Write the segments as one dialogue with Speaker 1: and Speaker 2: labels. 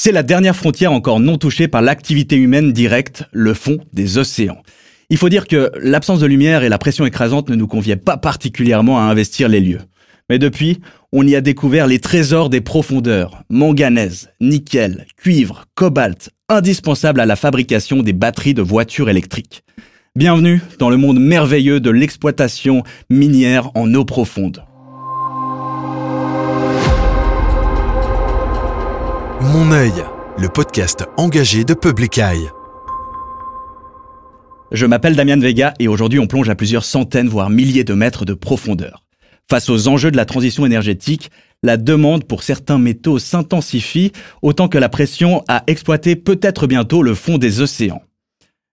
Speaker 1: C'est la dernière frontière encore non touchée par l'activité humaine directe, le fond des océans. Il faut dire que l'absence de lumière et la pression écrasante ne nous conviennent pas particulièrement à investir les lieux. Mais depuis, on y a découvert les trésors des profondeurs, manganèse, nickel, cuivre, cobalt, indispensables à la fabrication des batteries de voitures électriques. Bienvenue dans le monde merveilleux de l'exploitation minière en eau profonde.
Speaker 2: Mon œil, le podcast engagé de Public Eye.
Speaker 1: Je m'appelle Damian Vega et aujourd'hui on plonge à plusieurs centaines voire milliers de mètres de profondeur. Face aux enjeux de la transition énergétique, la demande pour certains métaux s'intensifie autant que la pression à exploiter peut-être bientôt le fond des océans.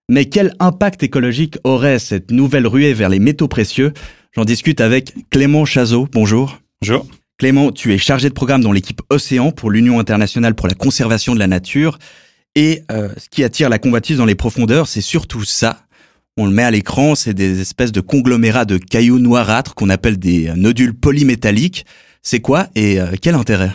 Speaker 1: Mais quel impact écologique aurait cette nouvelle ruée vers les métaux précieux? J'en discute avec Clément Chazot. Bonjour.
Speaker 3: Bonjour.
Speaker 1: Clément, tu es chargé de programme dans l'équipe Océan pour l'Union internationale pour la conservation de la nature. Et euh, ce qui attire la convoitise dans les profondeurs, c'est surtout ça. On le met à l'écran, c'est des espèces de conglomérats de cailloux noirâtres qu'on appelle des nodules polymétalliques. C'est quoi et euh, quel intérêt?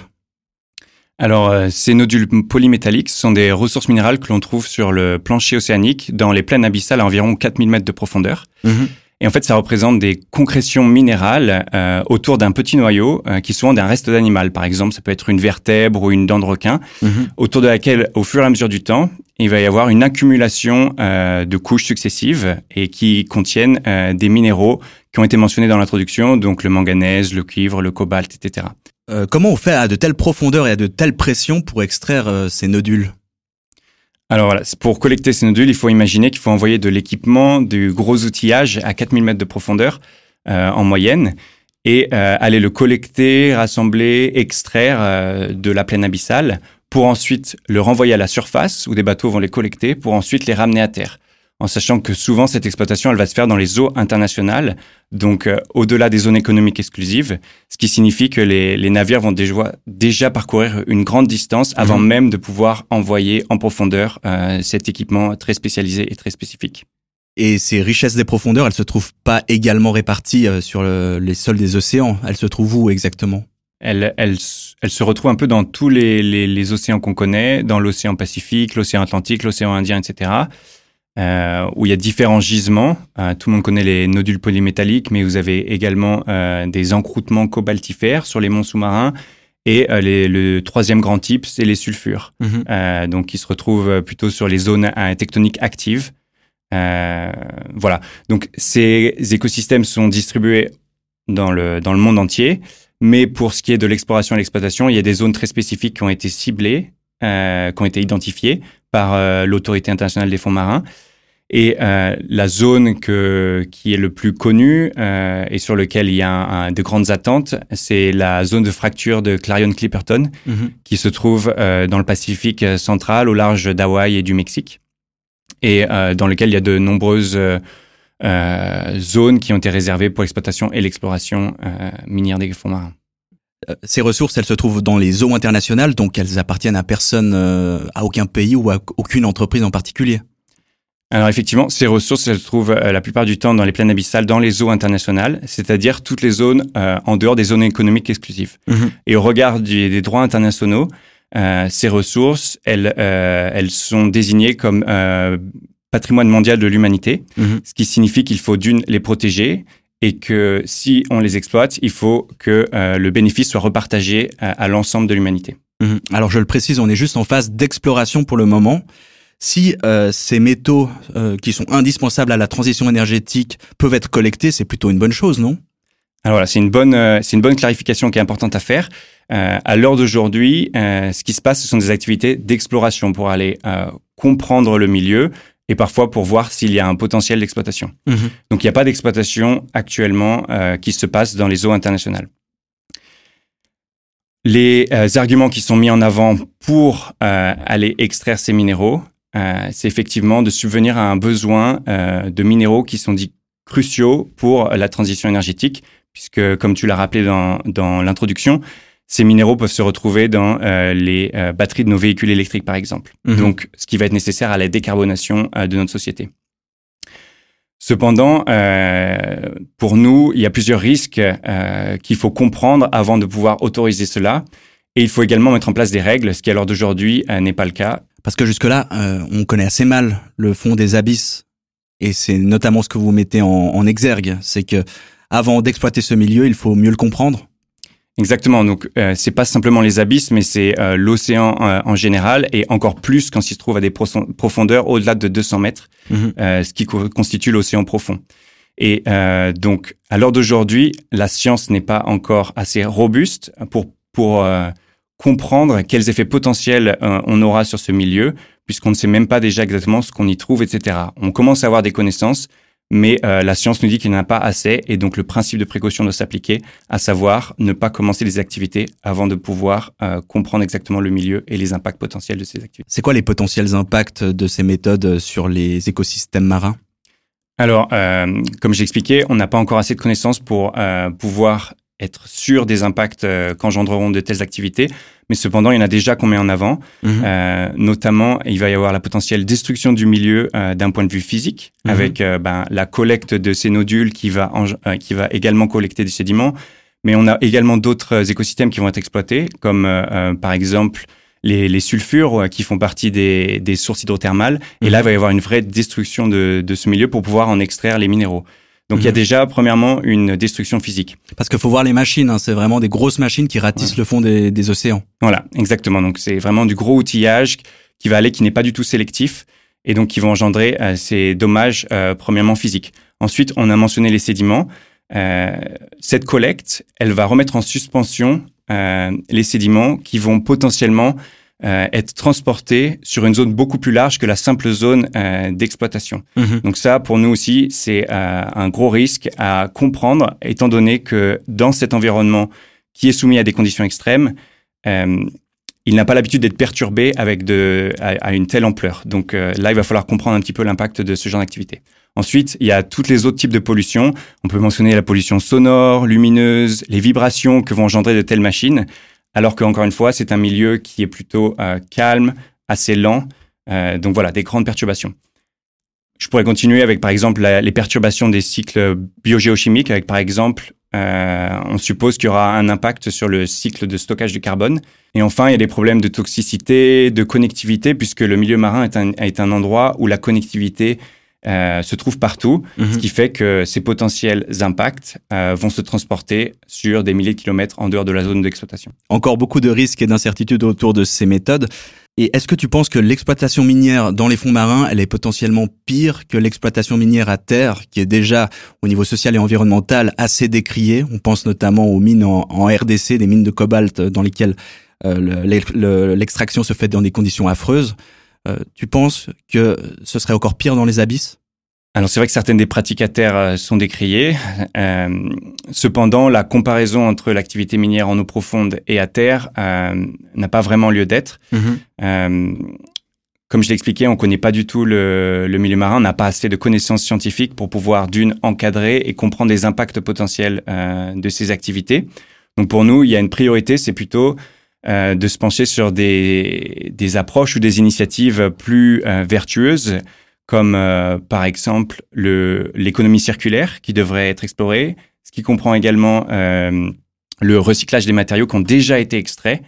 Speaker 3: Alors, euh, ces nodules polymétalliques sont des ressources minérales que l'on trouve sur le plancher océanique dans les plaines abyssales à environ 4000 mètres de profondeur. Mhm. Et en fait, ça représente des concrétions minérales euh, autour d'un petit noyau euh, qui est souvent d'un reste d'animal. Par exemple, ça peut être une vertèbre ou une dent de requin, mhm. autour de laquelle, au fur et à mesure du temps, il va y avoir une accumulation euh, de couches successives et qui contiennent euh, des minéraux qui ont été mentionnés dans l'introduction, donc le manganèse, le cuivre, le cobalt, etc.
Speaker 1: Euh, comment on fait à de telles profondeurs et à de telles pressions pour extraire ces nodules?
Speaker 3: Alors voilà, pour collecter ces nodules, il faut imaginer qu'il faut envoyer de l'équipement, du gros outillage à 4000 mètres de profondeur euh, en moyenne et euh, aller le collecter, rassembler, extraire euh, de la plaine abyssale pour ensuite le renvoyer à la surface où des bateaux vont les collecter pour ensuite les ramener à terre en sachant que souvent cette exploitation, elle va se faire dans les eaux internationales, donc euh, au-delà des zones économiques exclusives, ce qui signifie que les, les navires vont déjà, déjà, parcourir une grande distance avant mhm. même de pouvoir envoyer en profondeur euh, cet équipement très spécialisé et très spécifique.
Speaker 1: Et ces richesses des profondeurs, elles se trouvent pas également réparties euh, sur les sols des océans. Elles se trouvent où exactement?
Speaker 3: Elles, se retrouvent un peu dans tous les, les, les océans qu'on connaît, dans l'océan Pacifique, l'océan Atlantique, l'océan Indien, etc euh, où il y a différents gisements. Euh, tout le monde connaît les nodules polymétalliques, mais vous avez également euh, des encroûtements cobaltifères sur les monts sous-marins. Et les, le troisième grand type, c'est les sulfures, mhm. donc qui se retrouvent plutôt sur les zones tectoniques actives. voilà. Donc ces écosystèmes sont distribués dans le dans le monde entier, mais pour ce qui est de l'exploration et l'exploitation, il y a des zones très spécifiques qui ont été ciblées, qui ont été identifiées par euh, l'autorité internationale des fonds marins. Et euh, la zone que, qui est le plus connue euh, et sur lequel il y a un, de grandes attentes, c'est la zone de fracture de Clarion-Clipperton, mhm. qui se trouve euh, dans le Pacifique central, au large d'Hawaï et du Mexique, et euh, dans lequel il y a de nombreuses zones qui ont été réservées pour l'exploitation et l'exploration minière des fonds marins.
Speaker 1: Euh, ces ressources, elles se trouvent dans les eaux internationales, donc elles appartiennent à personne, euh, à aucun pays ou à aucune entreprise en particulier.
Speaker 3: Alors effectivement, ces ressources, elles se trouvent euh, la plupart du temps dans les plaines abyssales, dans les eaux internationales, c'est-à-dire toutes les zones en dehors des zones économiques exclusives. Mhm. Et au regard des, droits internationaux, ces ressources, elles, elles sont désignées comme patrimoine mondial de l'humanité, mhm. ce qui signifie qu'il faut d'une les protéger et que si on les exploite, il faut que euh, le bénéfice soit repartagé à, l'ensemble de l'humanité.
Speaker 1: Mhm. Alors je le précise, on est juste en phase d'exploration pour le moment. Si euh, ces métaux euh, qui sont indispensables à la transition énergétique peuvent être collectés, c'est plutôt une bonne chose, non?
Speaker 3: Alors voilà, c'est une bonne, c'est une bonne clarification qui est importante à faire. à l'heure d'aujourd'hui, ce qui se passe, ce sont des activités d'exploration pour aller comprendre le milieu, et parfois pour voir s'il y a un potentiel d'exploitation. Mhm. Donc il n'y a pas d'exploitation actuellement euh, qui se passe dans les eaux internationales. Les euh, arguments qui sont mis en avant pour euh, aller extraire ces minéraux, c'est effectivement de subvenir à un besoin de minéraux qui sont dits cruciaux pour la transition énergétique, puisque comme tu l'as rappelé dans, dans l'introduction, ces minéraux peuvent se retrouver dans euh, les euh, batteries de nos véhicules électriques, par exemple. Mhm. Donc, ce qui va être nécessaire à la décarbonation euh, de notre société. Cependant, pour nous, il y a plusieurs risques qu'il faut comprendre avant de pouvoir autoriser cela. Et il faut également mettre en place des règles, ce qui à l'heure d'aujourd'hui n'est pas le cas.
Speaker 1: Parce que jusque-là, on connaît assez mal le fond des abysses. Et c'est notamment ce que vous mettez en, en exergue. C'est que avant d'exploiter ce milieu, il faut mieux le comprendre.
Speaker 3: Exactement. Donc, euh, c'est pas simplement les abysses, mais c'est euh, l'océan euh, en général, et encore plus quand il se trouve à des profondeurs au-delà de 200 mètres, mhm. euh, ce qui constitue l'océan profond. Et donc, à l'heure d'aujourd'hui, la science n'est pas encore assez robuste pour pour comprendre quels effets potentiels on aura sur ce milieu, puisqu'on ne sait même pas déjà exactement ce qu'on y trouve, etc. On commence à avoir des connaissances, mais euh, la science nous dit qu'il n'y en a pas assez, et donc le principe de précaution doit s'appliquer, à savoir ne pas commencer les activités avant de pouvoir euh, comprendre exactement le milieu et les impacts potentiels de ces activités.
Speaker 1: C'est quoi les potentiels impacts de ces méthodes sur les écosystèmes marins?
Speaker 3: Alors, euh, comme j'expliquais, on n'a pas encore assez de connaissances pour pouvoir être sûr des impacts qu'engendreront de telles activités mais cependant, il y en a déjà qu'on met en avant. Mhm. Euh, notamment, il va y avoir la potentielle destruction du milieu euh, d'un point de vue physique, mhm. avec euh, ben, la collecte de ces nodules qui va, qui va également collecter du sédiment. Mais on a également d'autres écosystèmes qui vont être exploités, comme par exemple les, les, sulfures qui font partie des, des sources hydrothermales. Et là, il va y avoir une vraie destruction de, de ce milieu pour pouvoir en extraire les minéraux. Donc il y a mhm. déjà premièrement une destruction physique.
Speaker 1: Parce qu'il faut voir les machines, hein, c'est vraiment des grosses machines qui ratissent le fond des, des, océans.
Speaker 3: Voilà, exactement. Donc c'est vraiment du gros outillage qui va aller, qui n'est pas du tout sélectif, et donc qui va engendrer euh, ces dommages euh, premièrement physiques. Ensuite, on a mentionné les sédiments. Euh, cette collecte, elle va remettre en suspension les sédiments qui vont potentiellement euh, être transporté sur une zone beaucoup plus large que la simple zone euh, d'exploitation. Mhm. Donc ça, pour nous aussi, c'est euh, un gros risque à comprendre, étant donné que dans cet environnement qui est soumis à des conditions extrêmes, il n'a pas l'habitude d'être perturbé avec de, à, une telle ampleur. Donc là, il va falloir comprendre un petit peu l'impact de ce genre d'activité. Ensuite, il y a tous les autres types de pollution. On peut mentionner la pollution sonore, lumineuse, les vibrations que vont engendrer de telles machines alors qu'encore une fois, c'est un milieu qui est plutôt euh, calme, assez lent. Euh, donc voilà, des grandes perturbations. Je pourrais continuer avec, par exemple, les perturbations des cycles biogéochimiques, avec, par exemple, euh, on suppose qu'il y aura un impact sur le cycle de stockage du carbone. Et enfin, il y a des problèmes de toxicité, de connectivité, puisque le milieu marin est un, est un endroit où la connectivité euh, se trouve partout, ce mhm. qui fait que ces potentiels impacts euh, vont se transporter sur des milliers de kilomètres en dehors de la zone d'exploitation.
Speaker 1: Encore beaucoup de risques et d'incertitudes autour de ces méthodes. Et est-ce que tu penses que l'exploitation minière dans les fonds marins, elle est potentiellement pire que l'exploitation minière à terre, qui est déjà au niveau social et environnemental assez décriée? On pense notamment aux mines en, RDC, des mines de cobalt dans lesquelles euh, l'extraction se fait dans des conditions affreuses. Euh, tu penses que ce serait encore pire dans les abysses?
Speaker 3: Alors c'est vrai que certaines des pratiques à terre euh, sont décriées. Euh, cependant, la comparaison entre l'activité minière en eau profonde et à terre euh, n'a pas vraiment lieu d'être. Mhm. Euh, comme je l'ai expliqué, on connaît pas du tout le, le milieu marin, on n'a pas assez de connaissances scientifiques pour pouvoir d'une encadrer et comprendre les impacts potentiels de ces activités. Donc pour nous, il y a une priorité, c'est plutôt euh, de se pencher sur des, des, approches ou des initiatives plus euh, vertueuses, comme euh, par exemple l'économie circulaire qui devrait être explorée, ce qui comprend également le recyclage des matériaux qui ont déjà été extraits.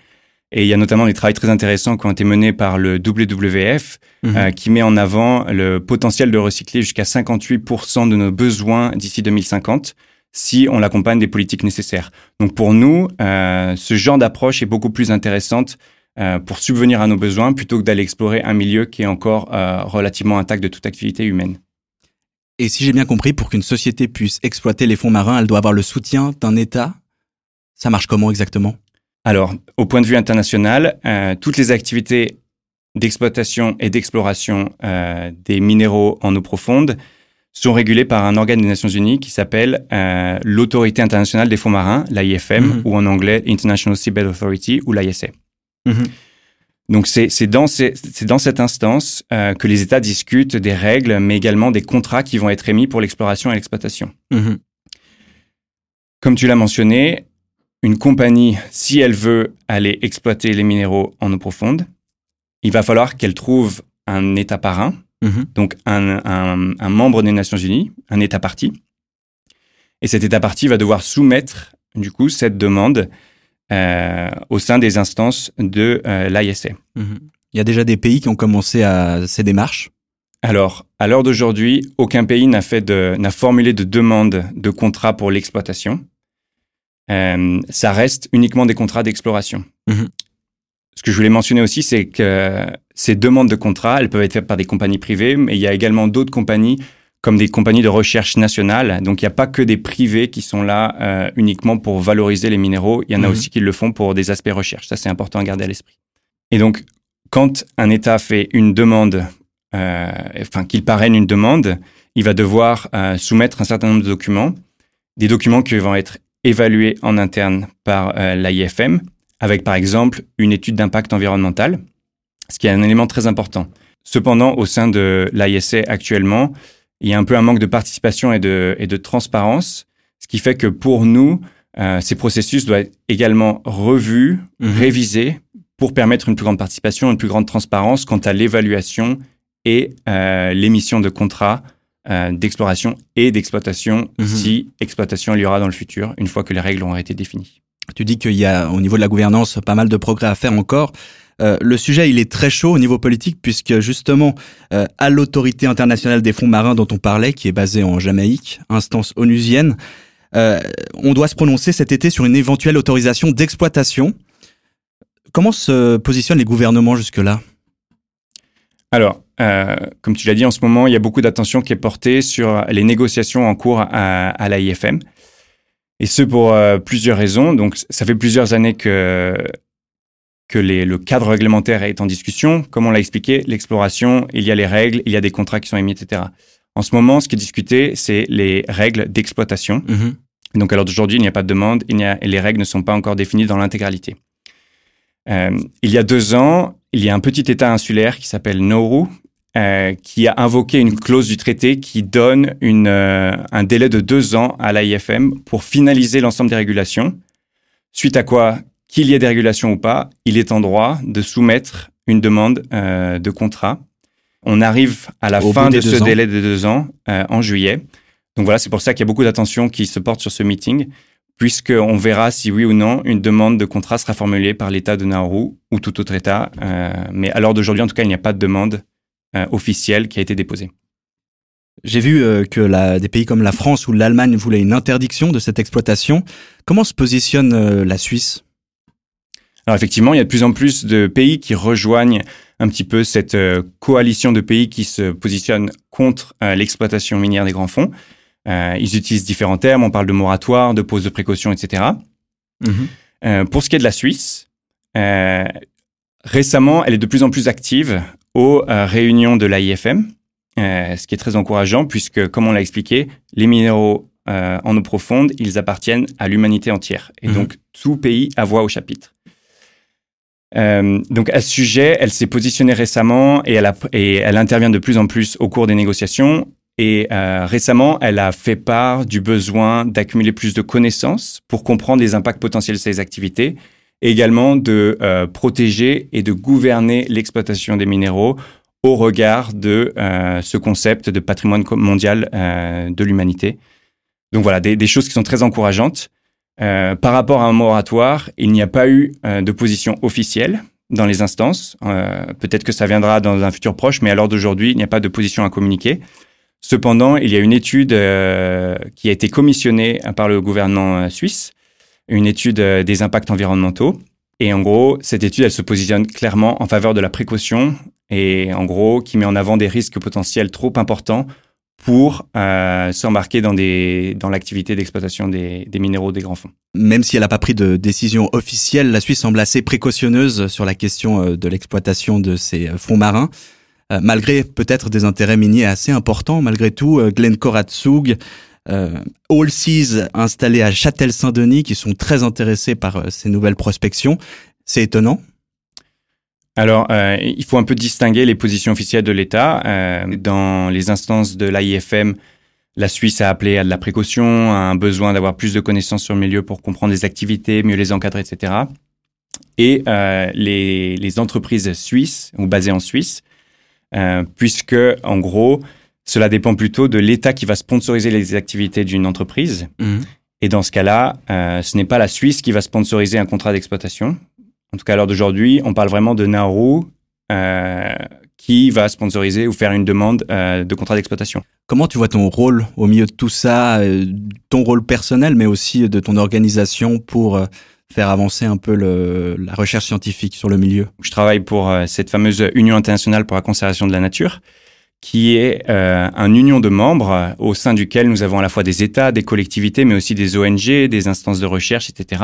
Speaker 3: Et il y a notamment des travaux très intéressants qui ont été menés par le WWF, mhm. qui met en avant le potentiel de recycler jusqu'à 58% de nos besoins d'ici 2050 si on l'accompagne des politiques nécessaires. Donc pour nous, euh, ce genre d'approche est beaucoup plus intéressante euh, pour subvenir à nos besoins plutôt que d'aller explorer un milieu qui est encore euh, relativement intact de toute activité humaine.
Speaker 1: Et si j'ai bien compris, pour qu'une société puisse exploiter les fonds marins, elle doit avoir le soutien d'un État? Ça marche comment exactement?
Speaker 3: Alors, au point de vue international, toutes les activités d'exploitation et d'exploration des minéraux en eau profonde sont régulés par un organe des Nations Unies qui s'appelle euh, l'Autorité internationale des fonds marins, l'IFM, mhm. ou en anglais International Seabed Authority, ou l'ISA. Mhm. Donc c'est dans, dans cette instance euh, que les États discutent des règles, mais également des contrats qui vont être émis pour l'exploration et l'exploitation. Mhm. Comme tu l'as mentionné, une compagnie, si elle veut aller exploiter les minéraux en eau profonde, il va falloir qu'elle trouve un État parrain, Mhm. donc un, membre des Nations Unies, un État parti. Et cet État parti va devoir soumettre, du coup, cette demande au sein des instances de l'ISA.
Speaker 1: Mhm. Il y a déjà des pays qui ont commencé à ces démarches?
Speaker 3: Alors, à l'heure d'aujourd'hui, aucun pays n'a fait de, n'a formulé de demande de contrat pour l'exploitation. Euh, ça reste uniquement des contrats d'exploration. Mhm. Ce que je voulais mentionner aussi, c'est que ces demandes de contrat, elles peuvent être faites par des compagnies privées, mais il y a également d'autres compagnies comme des compagnies de recherche nationales. Donc, il n'y a pas que des privés qui sont là euh, uniquement pour valoriser les minéraux. Il y en a mhm. aussi qui le font pour des aspects recherche. Ça, c'est important à garder à l'esprit. Et donc, quand un État fait une demande euh, enfin qu'il parraine une demande, il va devoir euh, soumettre un certain nombre de documents, des documents qui vont être évalués en interne par l'AIFM, avec par exemple une étude d'impact environnemental, ce qui est un élément très important. Cependant, au sein de l'ISA actuellement, il y a un peu un manque de participation et de, et de transparence, ce qui fait que pour nous, euh, ces processus doivent être également revus, mmh. révisés, pour permettre une plus grande participation, une plus grande transparence quant à l'évaluation et euh, l'émission de contrats euh, d'exploration et d'exploitation, mhm. si exploitation il y aura dans le futur, une fois que les règles auront été définies.
Speaker 1: Tu dis qu'il y a au niveau de la gouvernance pas mal de progrès à faire encore. Euh, le sujet, il est très chaud au niveau politique puisque justement, euh, à l'autorité internationale des fonds marins dont on parlait, qui est basée en Jamaïque, instance onusienne, euh, on doit se prononcer cet été sur une éventuelle autorisation d'exploitation. Comment se positionnent les gouvernements jusque-là?
Speaker 3: Alors, comme tu l'as dit, en ce moment, il y a beaucoup d'attention qui est portée sur les négociations en cours à, à l'AIFM. Et ce pour plusieurs raisons. Donc, ça fait plusieurs années que, que les, le cadre réglementaire est en discussion. Comme on l'a expliqué, l'exploration, il y a les règles, il y a des contrats qui sont émis, etc. En ce moment, ce qui est discuté, c'est les règles d'exploitation. Mm-hmm. Donc, alors d'aujourd'hui, il n'y a pas de demande, il y a, les règles ne sont pas encore définies dans l'intégralité. Euh, il y a deux ans, il y a un petit État insulaire qui s'appelle Nauru, euh, qui a invoqué une clause du traité qui donne une, euh, un délai de deux ans à l'AIFM pour finaliser l'ensemble des régulations. Suite à quoi, qu'il y ait des régulations ou pas, il est en droit de soumettre une demande euh, de contrat. On arrive à la fin de ce délai de deux ans en juillet. Donc voilà, c'est pour ça qu'il y a beaucoup d'attention qui se porte sur ce meeting, puisqu'on verra si oui ou non une demande de contrat sera formulée par l'État de Nauru ou tout autre État. mais à l'heure d'aujourd'hui, en tout cas, il n'y a pas de demande euh, officiel qui a été déposé.
Speaker 1: J'ai vu euh, que la, des pays comme la France ou l'Allemagne voulaient une interdiction de cette exploitation. Comment se positionne euh, la Suisse?
Speaker 3: Alors effectivement, il y a de plus en plus de pays qui rejoignent un petit peu cette coalition de pays qui se positionnent contre l'exploitation minière des grands fonds. ils utilisent différents termes, on parle de moratoire, de pause de précaution, etc. Mhm. pour ce qui est de la Suisse, récemment, elle est de plus en plus active aux euh, réunions de l'AIFM, euh, ce qui est très encourageant puisque, comme on l'a expliqué, les minéraux euh, en eau profonde, ils appartiennent à l'humanité entière. Et mhm. donc, tout pays a voix au chapitre. Donc à ce sujet, elle s'est positionnée récemment et elle, et intervient de plus en plus au cours des négociations. Et récemment, elle a fait part du besoin d'accumuler plus de connaissances pour comprendre les impacts potentiels de ces activités également de euh, protéger et de gouverner l'exploitation des minéraux au regard de euh, ce concept de patrimoine mondial euh, de l'humanité. Donc voilà, des, choses qui sont très encourageantes. Par rapport à un moratoire, il n'y a pas eu de position officielle dans les instances. Peut-être que ça viendra dans un futur proche, mais à l'heure d'aujourd'hui, il n'y a pas de position à communiquer. Cependant, il y a une étude qui a été commissionnée par le gouvernement suisse une étude euh, des impacts environnementaux. Et en gros, cette étude, elle se positionne clairement en faveur de la précaution et en gros, qui met en avant des risques potentiels trop importants pour euh, s'embarquer dans, dans l'activité d'exploitation des, des minéraux des grands fonds.
Speaker 1: Même si elle n'a pas pris de décision officielle, la Suisse semble assez précautionneuse sur la question euh, de l'exploitation de ces fonds marins. malgré peut-être des intérêts miniers assez importants, malgré tout, Glencore Atsug euh, All Seas installés à Châtel-Saint-Denis qui sont très intéressés par euh, ces nouvelles prospections. C'est étonnant
Speaker 3: alors, euh, il faut un peu distinguer les positions officielles de l'État. Euh, dans les instances de l'AIFM, la Suisse a appelé à de la précaution, à un besoin d'avoir plus de connaissances sur le milieu pour comprendre les activités, mieux les encadrer, etc. Et euh, les, les, entreprises suisses ou basées en Suisse, euh, puisque en gros, cela dépend plutôt de l'État qui va sponsoriser les activités d'une entreprise. Mhm. Et dans ce cas-là, euh, ce n'est pas la Suisse qui va sponsoriser un contrat d'exploitation. En tout cas, à l'heure d'aujourd'hui, on parle vraiment de Nauru euh, qui va sponsoriser ou faire une demande euh, de contrat d'exploitation.
Speaker 1: Comment tu vois ton rôle au milieu de tout ça, euh, ton rôle personnel, mais aussi de ton organisation pour faire avancer un peu le, la recherche scientifique sur le milieu?
Speaker 3: Je travaille pour cette fameuse Union internationale pour la conservation de la nature, qui est une union de membres au sein duquel nous avons à la fois des États, des collectivités, mais aussi des ONG, des instances de recherche, etc.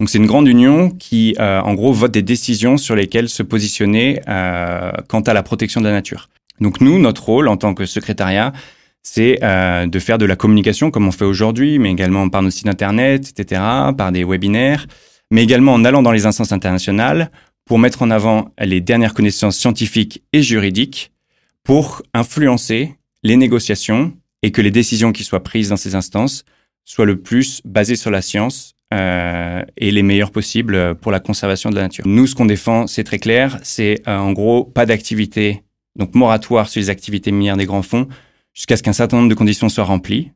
Speaker 3: Donc c'est une grande union qui, euh, en gros, vote des décisions sur lesquelles se positionner euh, quant à la protection de la nature. Donc nous, notre rôle en tant que secrétariat, c'est euh, de faire de la communication comme on fait aujourd'hui, mais également par nos sites internet, etc., par des webinaires, mais également en allant dans les instances internationales pour mettre en avant les dernières connaissances scientifiques et juridiques pour influencer les négociations et que les décisions qui soient prises dans ces instances soient le plus basées sur la science euh, et les meilleures possibles pour la conservation de la nature. Nous, ce qu'on défend, c'est très clair, c'est euh, en gros pas d'activité, donc moratoire sur les activités minières des grands fonds, jusqu'à ce qu'un certain nombre de conditions soient remplies.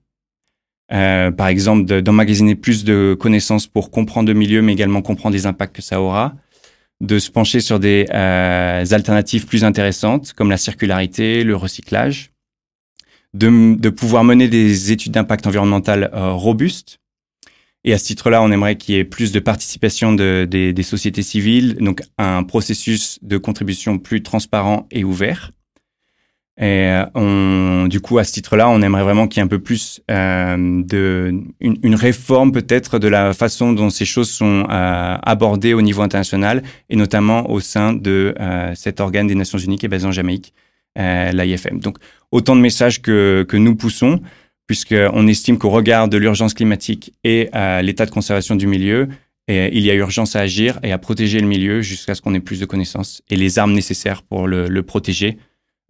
Speaker 3: Euh, par exemple, de- d'emmagasiner plus de connaissances pour comprendre le milieu, mais également comprendre les impacts que ça aura, de se pencher sur des euh, alternatives plus intéressantes, comme la circularité, le recyclage, de, de pouvoir mener des études d'impact environnemental euh, robustes. Et à ce titre-là, on aimerait qu'il y ait plus de participation de- des, sociétés civiles, donc un processus de contribution plus transparent et ouvert. Et euh, du coup, à ce titre-là, on aimerait vraiment qu'il y ait un peu plus euh, de une, réforme peut-être de la façon dont ces choses sont euh, abordées au niveau international et notamment au sein de euh, cet organe des Nations Unies qui est basé en Jamaïque, l'IFM. Donc, autant de messages que, que nous poussons, puisqu'on estime qu'au regard de l'urgence climatique et euh, l'état de conservation du milieu, et il y a urgence à agir et à protéger le milieu jusqu'à ce qu'on ait plus de connaissances et les armes nécessaires pour le, le protéger,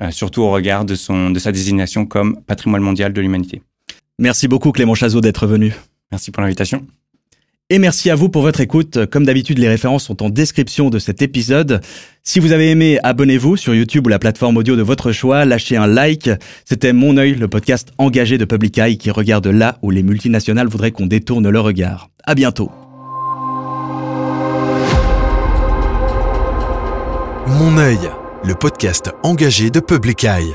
Speaker 3: euh, surtout au regard de, son, de sa désignation comme patrimoine mondial de l'humanité.
Speaker 1: Merci beaucoup Clément Chazot d'être venu.
Speaker 3: Merci pour l'invitation.
Speaker 1: Et merci à vous pour votre écoute. Comme d'habitude, les références sont en description de cet épisode. Si vous avez aimé, abonnez-vous sur YouTube ou la plateforme audio de votre choix, lâchez un like. C'était Mon œil, le podcast engagé de Public Eye qui regarde là où les multinationales voudraient qu'on détourne leur regard. À bientôt.
Speaker 2: Mon œil, le podcast engagé de Public Eye.